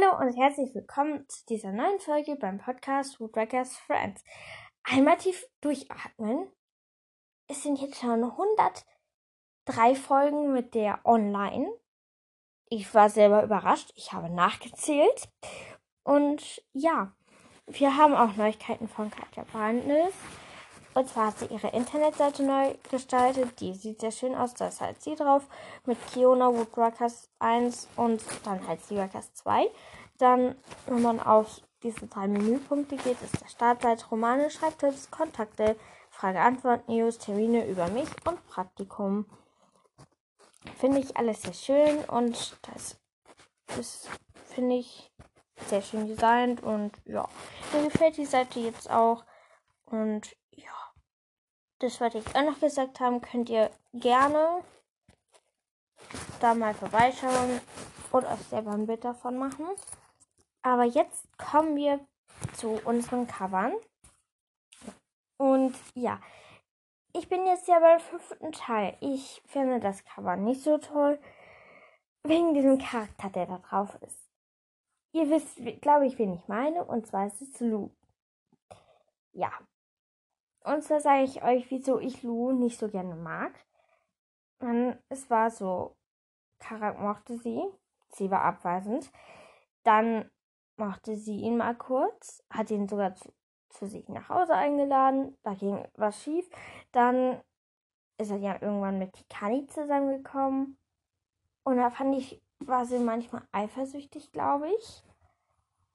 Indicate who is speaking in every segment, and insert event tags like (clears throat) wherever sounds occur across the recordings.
Speaker 1: Hallo und herzlich willkommen zu dieser neuen Folge beim Podcast Woodwreckers Friends. Einmal tief durchatmen. Es sind jetzt schon 103 Folgen mit der online. Ich war selber überrascht. Ich habe nachgezählt. Und ja, wir haben auch Neuigkeiten von Katja Brandnis. Und zwar hat sie ihre Internetseite neu gestaltet. Die sieht sehr schön aus. Da ist halt sie drauf. Mit Kiona Woodworkers 1 und dann halt Seaworkers 2. Dann, wenn man auf diese drei Menüpunkte geht, ist der Startseite, Romane, Schreibtipps, Kontakte, Frage-Antwort, News, Termine über mich und Praktikum. Finde ich alles sehr schön und das ist, finde ich, sehr schön designt und ja, mir gefällt die Seite jetzt auch und ja, das wollte ich auch noch gesagt haben, könnt ihr gerne da mal vorbeischauen und euch selber ein Bild davon machen. Aber jetzt kommen wir zu unseren Covern. Und ja, ich bin jetzt ja beim fünften Teil. Ich finde das Cover nicht so toll, wegen diesem Charakter, der da drauf ist. Ihr wisst, glaube ich, wen ich meine, und zwar ist es Lou. Ja, und zwar sage ich euch, wieso ich Lu nicht so gerne mag. Und es war so, Karak mochte sie. Sie war abweisend. Dann mochte sie ihn mal kurz, hat ihn sogar zu, zu sich nach Hause eingeladen. Da ging was schief. Dann ist er ja irgendwann mit Tikani zusammengekommen. Und da fand ich, war sie manchmal eifersüchtig, glaube ich.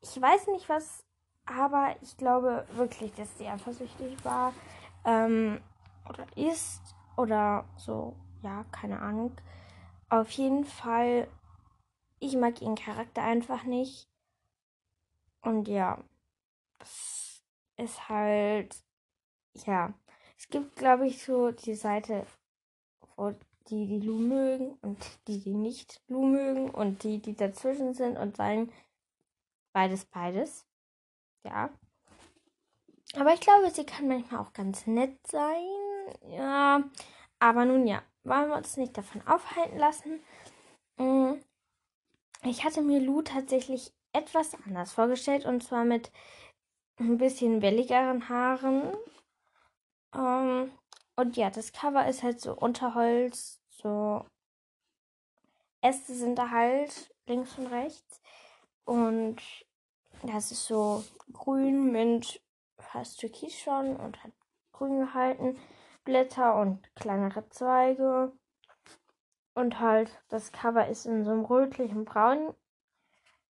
Speaker 1: Ich weiß nicht, was aber ich glaube wirklich, dass sie eifersüchtig war. Ähm, oder ist. Oder so. Ja, keine Ahnung. Auf jeden Fall, ich mag ihren Charakter einfach nicht. Und ja, es ist halt. Ja, es gibt, glaube ich, so die Seite, wo die die Lu mögen und die die nicht Lu mögen und die die dazwischen sind und sagen beides beides. Ja. Aber ich glaube, sie kann manchmal auch ganz nett sein. Ja. Aber nun ja, wollen wir uns nicht davon aufhalten lassen. Mm. Ich hatte mir Lu tatsächlich etwas anders vorgestellt und zwar mit ein bisschen welligeren Haaren. Um, und ja, das Cover ist halt so Unterholz, so Äste sind da halt links und rechts. Und das ist so grün mit fast türkis schon und hat grün gehalten. Blätter und kleinere Zweige. Und halt, das Cover ist in so einem rötlichen Braun.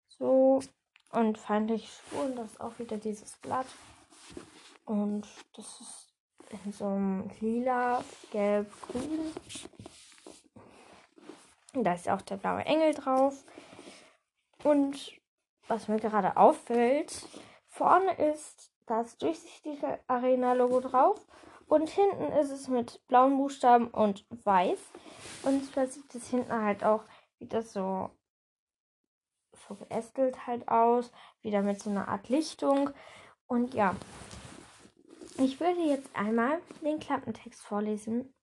Speaker 1: So. Und feindlich schwul. Und das ist auch wieder dieses Blatt. Und das ist in so einem lila, gelb, grün. Da ist auch der blaue Engel drauf. Und was mir gerade auffällt, vorne ist das durchsichtige Arena-Logo drauf und hinten ist es mit blauen Buchstaben und weiß. Und zwar sieht es hinten halt auch wieder so, so geästelt halt aus, wieder mit so einer Art Lichtung. Und ja, ich würde jetzt einmal den Klappentext vorlesen.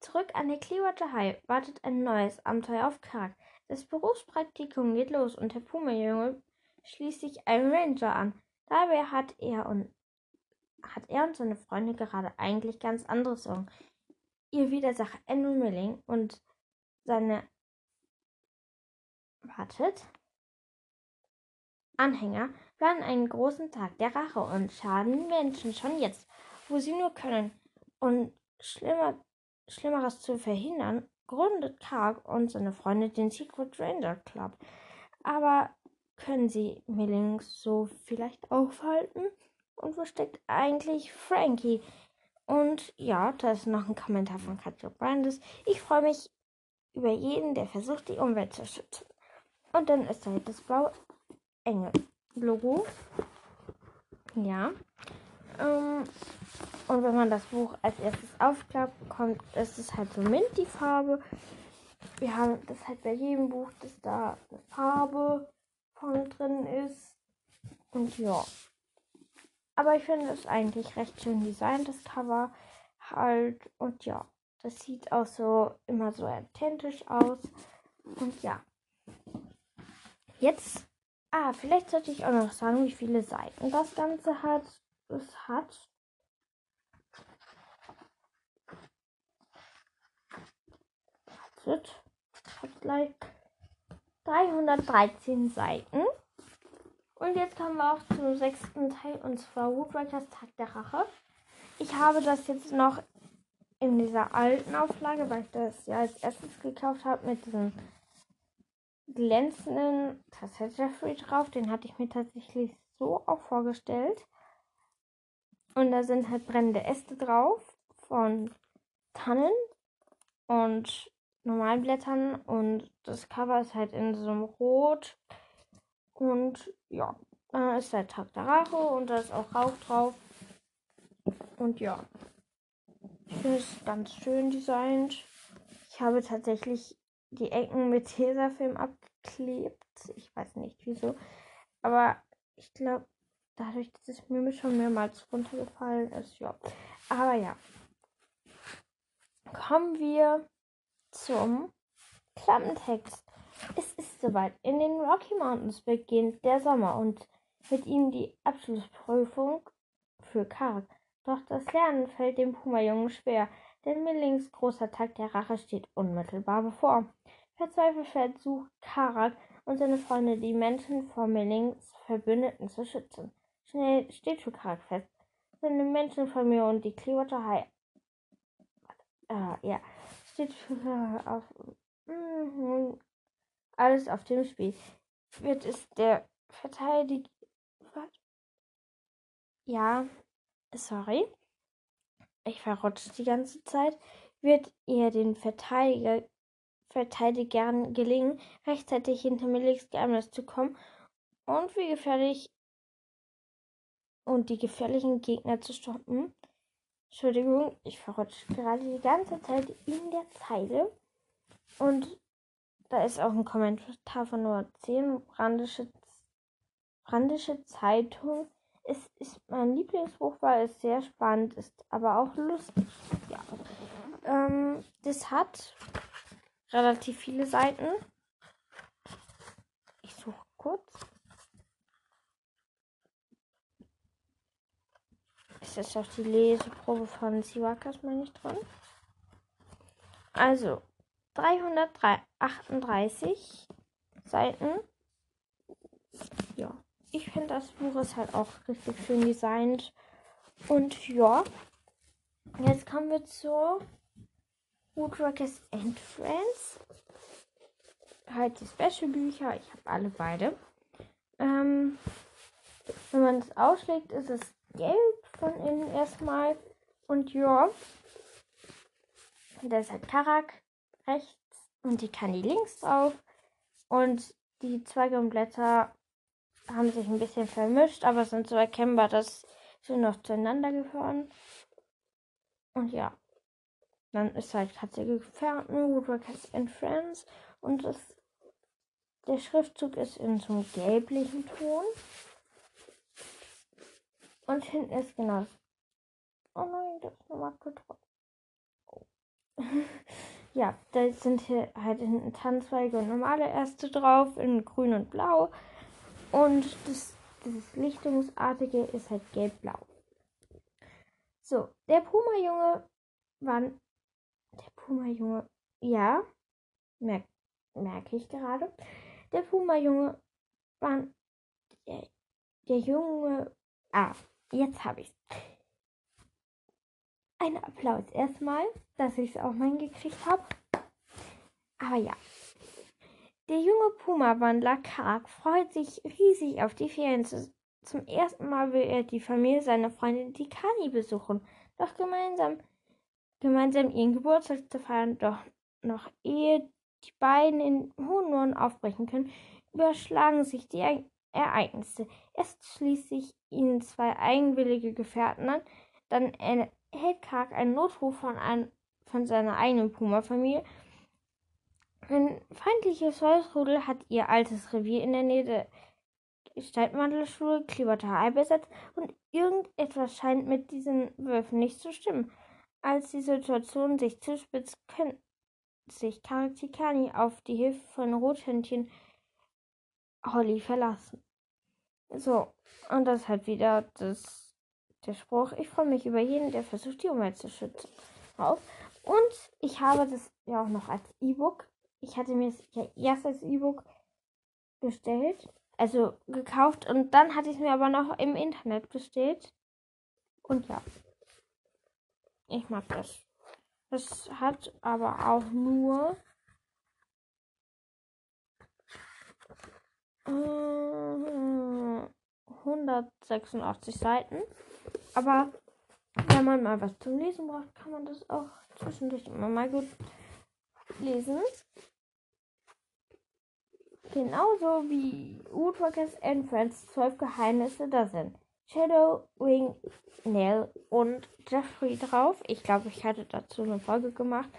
Speaker 1: Zurück an der Clearwater High wartet ein neues Abenteuer auf Karak. Das Berufspraktikum geht los und der Puma-Junge schließlich einen Ranger an. Dabei hat er und hat er und seine Freunde gerade eigentlich ganz andere Sorgen. Ihr Widersacher Andrew Milling und seine wartet Anhänger planen einen großen Tag der Rache und schaden Menschen schon jetzt, wo sie nur können. Und schlimmer, Schlimmeres zu verhindern, gründet Karg und seine Freunde den Secret Ranger Club. Aber können Sie Millings so vielleicht aufhalten? Und wo steckt eigentlich Frankie? Und ja, da ist noch ein Kommentar von Katja Brandes. Ich freue mich über jeden, der versucht, die Umwelt zu schützen. Und dann ist da das blaue Engel-Logo. Ja. Ähm, und wenn man das Buch als erstes aufklappt, kommt, ist es halt so mint, die Farbe. Wir haben das halt bei jedem Buch, dass da eine Farbe vorne drin ist. Und ja. Aber ich finde es eigentlich recht schön designt, das Cover halt. Und ja, das sieht auch so immer so authentisch aus. Und ja. Jetzt Ah, vielleicht sollte ich auch noch sagen, wie viele Seiten das Ganze hat. Es hat. Wartet. Gleich 313 Seiten. Und jetzt kommen wir auch zum sechsten Teil und zwar Woodwriters Tag der Rache. Ich habe das jetzt noch in dieser alten Auflage, weil ich das ja als erstes gekauft habe mit diesem glänzenden Tasse Jeffrey drauf. Den hatte ich mir tatsächlich so auch vorgestellt. Und da sind halt brennende Äste drauf von Tannen und normalen Blättern. Und das Cover ist halt in so einem Rot. Und ja, da ist halt Tag der und da ist auch Rauch drauf. Und ja, ich finde es ganz schön designt. Ich habe tatsächlich die Ecken mit Tesafilm abgeklebt. Ich weiß nicht wieso. Aber ich glaube, dadurch, dass es mir schon mehrmals runtergefallen ist, ja. Aber ja. Kommen wir zum Klappentext. Es ist soweit. In den Rocky Mountains beginnt der Sommer und mit ihm die Abschlussprüfung für Karg. Doch das Lernen fällt dem Puma-Jungen schwer, denn Millings großer Tag der Rache steht unmittelbar bevor. Verzweifelt versucht Karak und seine Freunde, die Menschen vor Millings Verbündeten zu schützen. Schnell steht für Karak fest, seine Menschenfamilie und die Clearwater High. Äh, ja, steht auf. Mm, alles auf dem Spiel. Wird es der Verteidiger. Ja, sorry, ich verrutsche die ganze Zeit, wird ihr den Verteidiger, Verteidigern gelingen, rechtzeitig hinter Melix Geheimnis zu kommen und wie gefährlich und die gefährlichen Gegner zu stoppen. Entschuldigung, ich verrutsche gerade die ganze Zeit in der Zeile. Und da ist auch ein Kommentar von Nummer 10, Brandische, Brandische Zeitung es ist mein Lieblingsbuch, weil es sehr spannend ist, aber auch lustig. Ja. Ähm, das hat relativ viele Seiten. Ich suche kurz. Ist jetzt auch die Leseprobe von Siwakas, meine ich, drin? Also, 338 Seiten. Ja ich finde das Buch ist halt auch richtig schön designt. Und ja, jetzt kommen wir zu Woodworkers and Friends. Halt die Special-Bücher. Ich habe alle beide. Ähm, wenn man es ausschlägt, ist es gelb von innen erstmal. Und ja, da ist halt Karak rechts und die Kani links drauf. Und die Zweige und Blätter haben sich ein bisschen vermischt, aber sind so erkennbar, dass sie noch zueinander gehören. Und ja, dann ist halt Katze Gefährten, Woodworkers and Friends und das, der Schriftzug ist in so einem gelblichen Ton. Und hinten ist genau das. Oh nein, das ist nochmal getroffen. Oh. (laughs) ja, da sind hier halt hinten Tanzweige und normale Äste drauf in grün und blau. Und das, das Lichtungsartige ist halt gelb-blau. So, der Puma-Junge war. Der Puma-Junge. Ja, merke merk ich gerade. Der Puma-Junge war. Der, der Junge. Ah, jetzt habe ich's. Ein Applaus erstmal, dass ich es auch mal gekriegt habe. Aber ja, der junge Puma-Wandler Kark freut sich riesig auf die Ferien. Zum ersten Mal will er die Familie seiner Freundin die Kani besuchen. Doch gemeinsam, gemeinsam ihren Geburtstag zu feiern, doch noch ehe die beiden in hohen Norden aufbrechen können, überschlagen sich die Ereignisse. Erst schließt sich ihnen zwei eigenwillige Gefährten an, dann erhält Kark einen Notruf von, einem, von seiner eigenen Puma-Familie ein feindliches Wolfsrudel hat ihr altes Revier in der Nähe der Gestaltmantelschule Klibertal besetzt und irgendetwas scheint mit diesen Wölfen nicht zu stimmen. Als die Situation sich zuspitzt, können sich Karaktikani auf die Hilfe von Rothändchen Holly verlassen. So, und das hat wieder das, der Spruch, ich freue mich über jeden, der versucht, die Umwelt zu schützen. Auf. Und ich habe das ja auch noch als E-Book. Ich hatte mir es ja erst als E-Book bestellt, also gekauft und dann hatte ich es mir aber noch im Internet bestellt. Und ja, ich mag das. Das hat aber auch nur äh, 186 Seiten. Aber wenn man mal was zum Lesen braucht, kann man das auch zwischendurch immer mal gut lesen. Genauso wie Woodworkers and Friends 12 Geheimnisse, da sind Shadow, Wing, Nell und Jeffrey drauf. Ich glaube, ich hatte dazu eine Folge gemacht.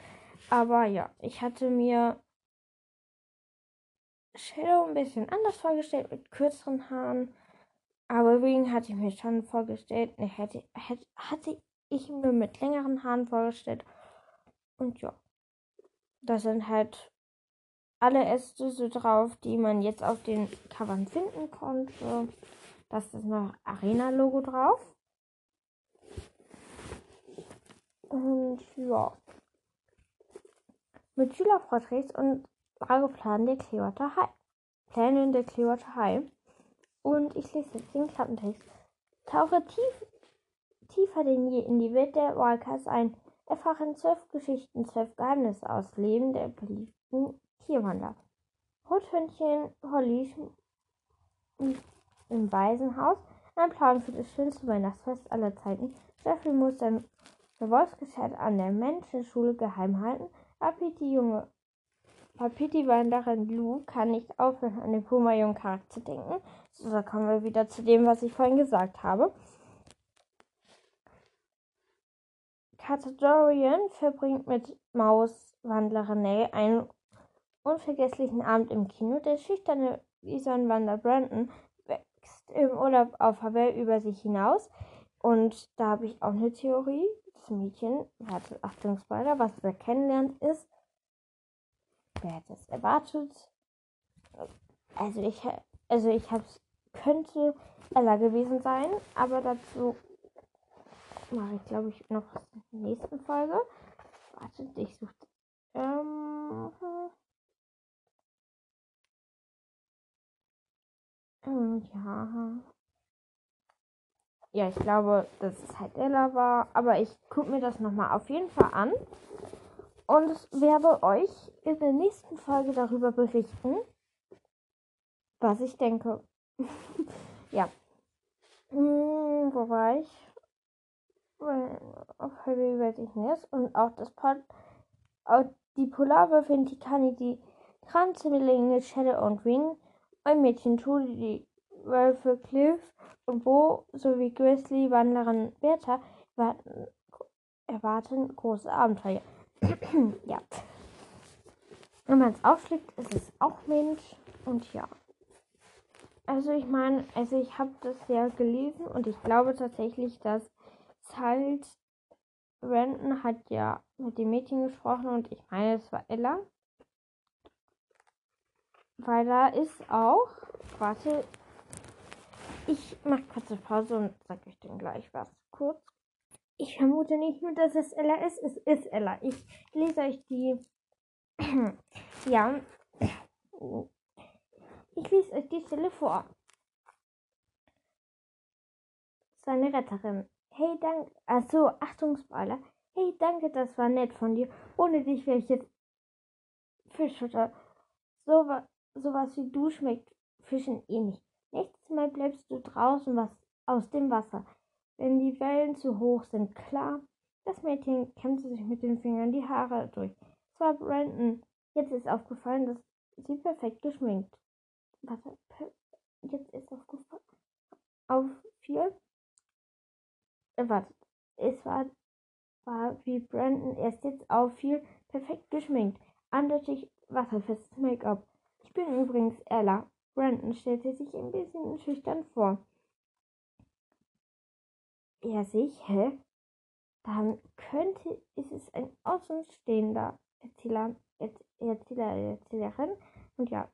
Speaker 1: Aber ja, ich hatte mir Shadow ein bisschen anders vorgestellt mit kürzeren Haaren. Aber Wing hatte ich mir schon vorgestellt. Ne, hätte, hätte, hatte ich mir mit längeren Haaren vorgestellt. Und ja, da sind halt alle Äste so drauf, die man jetzt auf den Covern finden konnte. Das ist noch Arena-Logo drauf. Und ja. Mit Schülerporträts und Lageplan der Clearwater High. Plänen der Clearwater High. Und ich lese jetzt den Klappentext. Tauche tief, tiefer denn je in die Welt der Walkers ein. Erfahren zwölf Geschichten, zwölf Geheimnisse aus Leben der beliebten Tierwanderer. Rothörnchen Holly im Waisenhaus. Ein Plan für das schönste Weihnachtsfest aller Zeiten. Jeffrey muss sein Wolfsgeschäft an der Menschenschule geheim halten. Apiti Junge Papiti-Wanderin Lou kann nicht aufhören, an den Puma-Jungen-Charakter zu denken. So, da kommen wir wieder zu dem, was ich vorhin gesagt habe. Catadorian verbringt mit Mauswandlerin Nell einen unvergesslichen Abend im Kino. Der schüchterne Wander Brandon wächst im Urlaub auf Hawaii über sich hinaus. Und da habe ich auch eine Theorie. Das Mädchen, warte, Achtung, was er kennenlernt, ist wer hätte es erwartet? Also ich, also ich habe könnte Ella gewesen sein, aber dazu mache ich glaube ich noch in der nächsten Folge. Wartet, ich suche. Ähm, ähm, ja. Ja, ich glaube, dass es halt Ella war, aber ich gucke mir das nochmal auf jeden Fall an und werde euch in der nächsten Folge darüber berichten, was ich denke. (laughs) ja. Hm, wo war ich? Auf Heavy weiß ich nicht. Und auch das Pod, auch die Polarwölfin Tikani, die Kranzmillinge Shadow und Ring, ein Mädchen Trudy, die Wölfe Cliff und Bo sowie Grizzly Wanderin Bertha erwarten große Abenteuer. (clears throat) ja. Wenn man es aufschlägt, ist es auch Mensch. Und ja. Also ich meine, also ich habe das ja gelesen und ich glaube tatsächlich, dass es halt Brandon hat ja mit dem Mädchen gesprochen und ich meine, es war Ella. Weil da ist auch, warte, ich mache kurze Pause und sage euch dann gleich was kurz. Ich vermute nicht nur, dass es Ella ist. Es ist Ella. Ich lese euch die. (clears throat) ja. Ich lese euch die Stelle vor. Seine Retterin. Hey, danke. Achso, Achtung, Spoiler. Hey, danke, das war nett von dir. Ohne dich wäre ich jetzt Fischfutter. So, sowas wie du schmeckt Fischen eh nicht. Nächstes Mal bleibst du draußen was aus dem Wasser wenn die Wellen zu hoch sind. Klar, das Mädchen kämmte sich mit den Fingern die Haare durch. Es war Brandon. Jetzt ist aufgefallen, dass sie perfekt geschminkt. Warte, jetzt ist aufgefallen. Auf vier. Äh, warte. Es war, war wie Brandon erst jetzt auffiel, perfekt geschminkt. Andeutig wasserfestes Make-up. Ich bin übrigens Ella. Brandon stellte sich ein bisschen schüchtern vor er sich, hä? Dann könnte, ist es ein außenstehender Erzähler, Erzähler, Erzählerin. Und ja.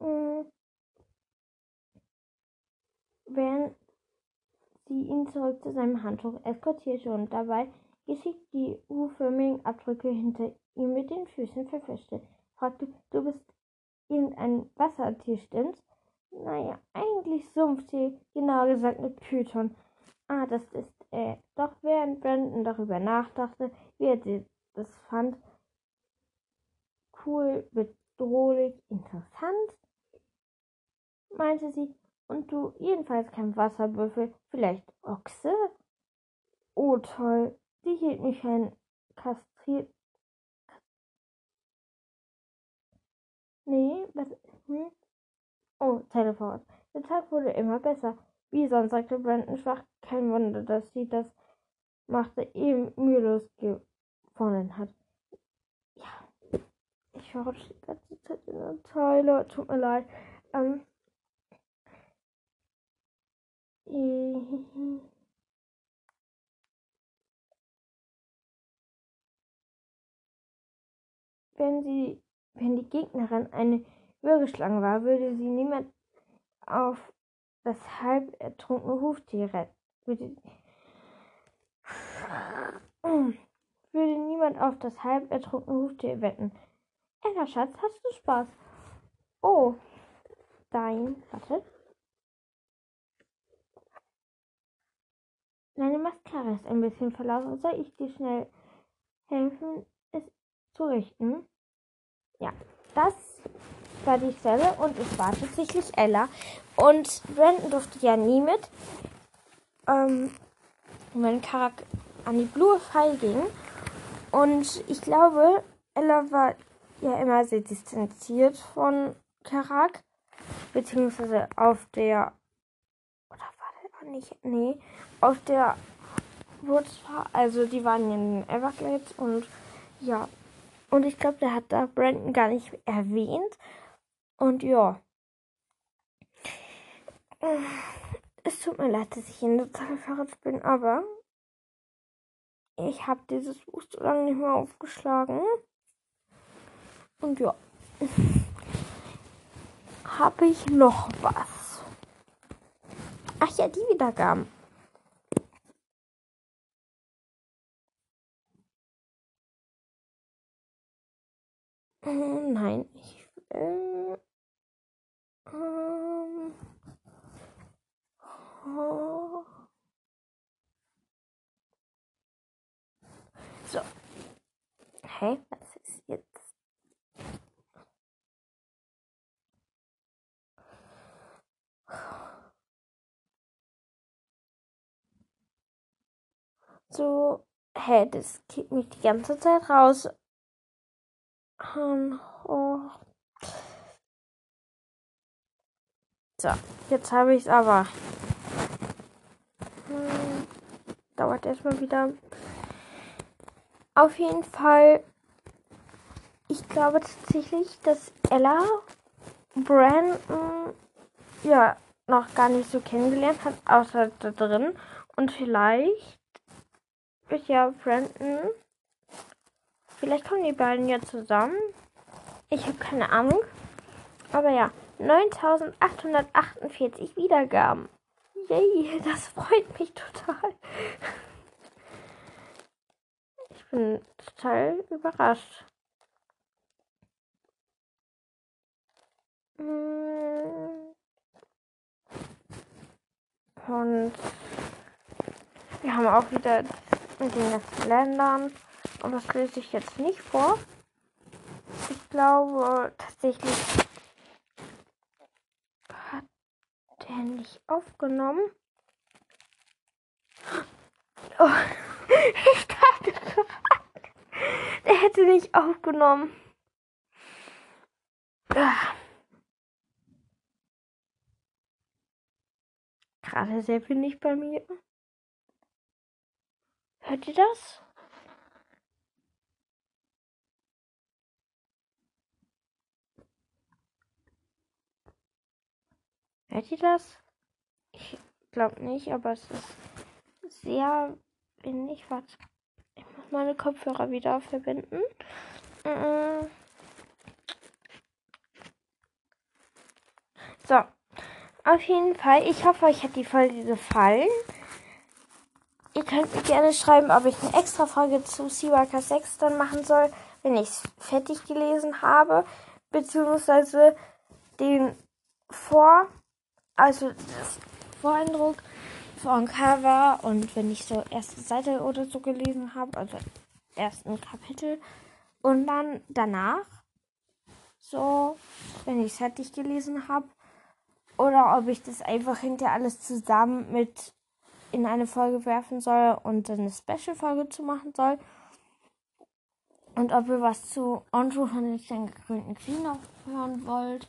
Speaker 1: Mm, während sie ihn zurück zu seinem Handtuch eskortierte und dabei geschickt die U-förmigen Abdrücke hinter ihm mit den Füßen verfischte. Fragte, du bist irgendein Wassertier, stimmt's? Naja, eigentlich Sumpftier, genauer gesagt mit Python. Ah, das ist er. Doch während Brandon darüber nachdachte, wie er das fand, cool, bedrohlich, interessant, meinte sie, und du jedenfalls kein Wasserbüffel, vielleicht Ochse? Oh toll, sie hielt mich ein kastriert. Nee, was? Hm? Oh, Telefon. Der Tag wurde immer besser. Wie sonst, sagte Brandon schwach. Kein Wunder, dass sie das machte, eben mühelos gewonnen hat. Ja, ich verrutsche die ganze Zeit in der Teile. Tut mir leid. Ähm, (laughs) wenn sie, wenn die Gegnerin eine Würgeschlange war, würde sie niemand auf das halb ertrunkene Huftier retten. Würde, (sniffs) würde niemand auf das halb ertrunkene Huftier wetten. Ella, Schatz, hast du Spaß? Oh, dein, warte. Deine Mascara ist ein bisschen verlaufen. Soll ich dir schnell helfen, es zu richten? Ja, das war die Stelle und es war tatsächlich Ella. Und Brandon durfte ja nie mit. Ähm, mein Charakter an die Blue Fall ging. Und ich glaube, Ella war ja immer sehr distanziert von Karak. Beziehungsweise auf der. Oder war der auch nicht? Nee auf der war. Also die waren in den Everglades und ja. Und ich glaube, der hat da Brandon gar nicht erwähnt. Und ja. Es tut mir leid, dass ich in der Zahl verrückt bin, aber ich habe dieses Buch so lange nicht mehr aufgeschlagen. Und ja. (laughs) habe ich noch was? Ach ja, die Wiedergaben. Äh, nein, ich. Äh, ähm, oh. So. Hey, was ist jetzt? So, hey, das geht mich die ganze Zeit raus. Oh. So, jetzt habe ich es aber. Hm, dauert erstmal wieder. Auf jeden Fall, ich glaube tatsächlich, dass Ella Brandon ja noch gar nicht so kennengelernt hat, außer da drin. Und vielleicht ist ja Brandon Vielleicht kommen die beiden ja zusammen. Ich habe keine Ahnung. Aber ja, 9848 Wiedergaben. Yay, das freut mich total. Ich bin total überrascht. Mm. Und wir haben auch wieder mit den ganzen Ländern und das lese ich jetzt nicht vor. Ich glaube tatsächlich hat nicht aufgenommen. Oh, (laughs) ich dachte der hätte nicht aufgenommen. Gerade sehr wenig bei mir. Hört ihr das? Hört ihr das? Ich glaube nicht, aber es ist sehr wenig. Warte. Ich muss meine Kopfhörer wieder verbinden. So. auf jeden Fall, ich hoffe, euch hat die Folge gefallen. Ihr könnt mir gerne schreiben, ob ich eine extra Folge zu Seawalker 6 dann machen soll, wenn ich es fertig gelesen habe, beziehungsweise den Vor, also das Voreindruck von Cover und wenn ich so erste Seite oder so gelesen habe, also ersten Kapitel und dann danach, so, wenn ich es fertig gelesen habe, oder ob ich das einfach hinter alles zusammen mit in eine Folge werfen soll und dann eine Special-Folge zu machen soll. Und ob ihr was zu Andrew von den Stern gekrönten Krieg noch hören wollt.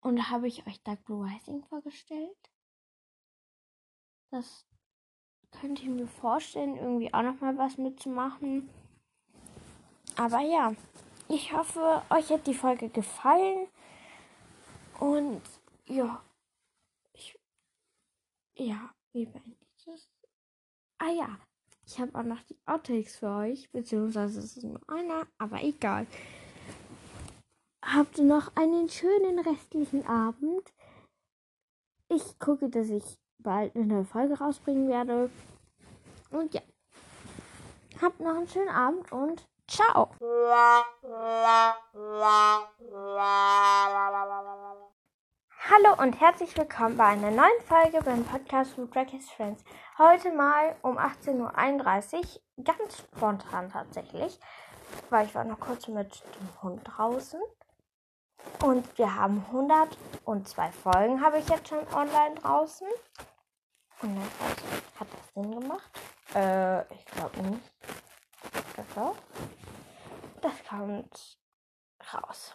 Speaker 1: Und habe ich euch Dark Blue Rising vorgestellt. Das könnt ihr mir vorstellen, irgendwie auch noch mal was mitzumachen. Aber ja, ich hoffe, euch hat die Folge gefallen. Und ja, ich, ja, wie beende ich das? Ah ja, ich habe auch noch die Outtakes für euch, beziehungsweise es ist nur einer, aber egal. Habt noch einen schönen restlichen Abend. Ich gucke, dass ich bald eine neue Folge rausbringen werde. Und ja, habt noch einen schönen Abend und ciao. Hallo und herzlich willkommen bei einer neuen Folge beim Podcast Food His Friends. Heute mal um 18.31 Uhr, ganz spontan tatsächlich, weil ich war noch kurz mit dem Hund draußen. Und wir haben 102 Folgen, habe ich jetzt schon online draußen. Und dann hat das Sinn gemacht? Äh, ich glaube nicht. Das, das kommt raus.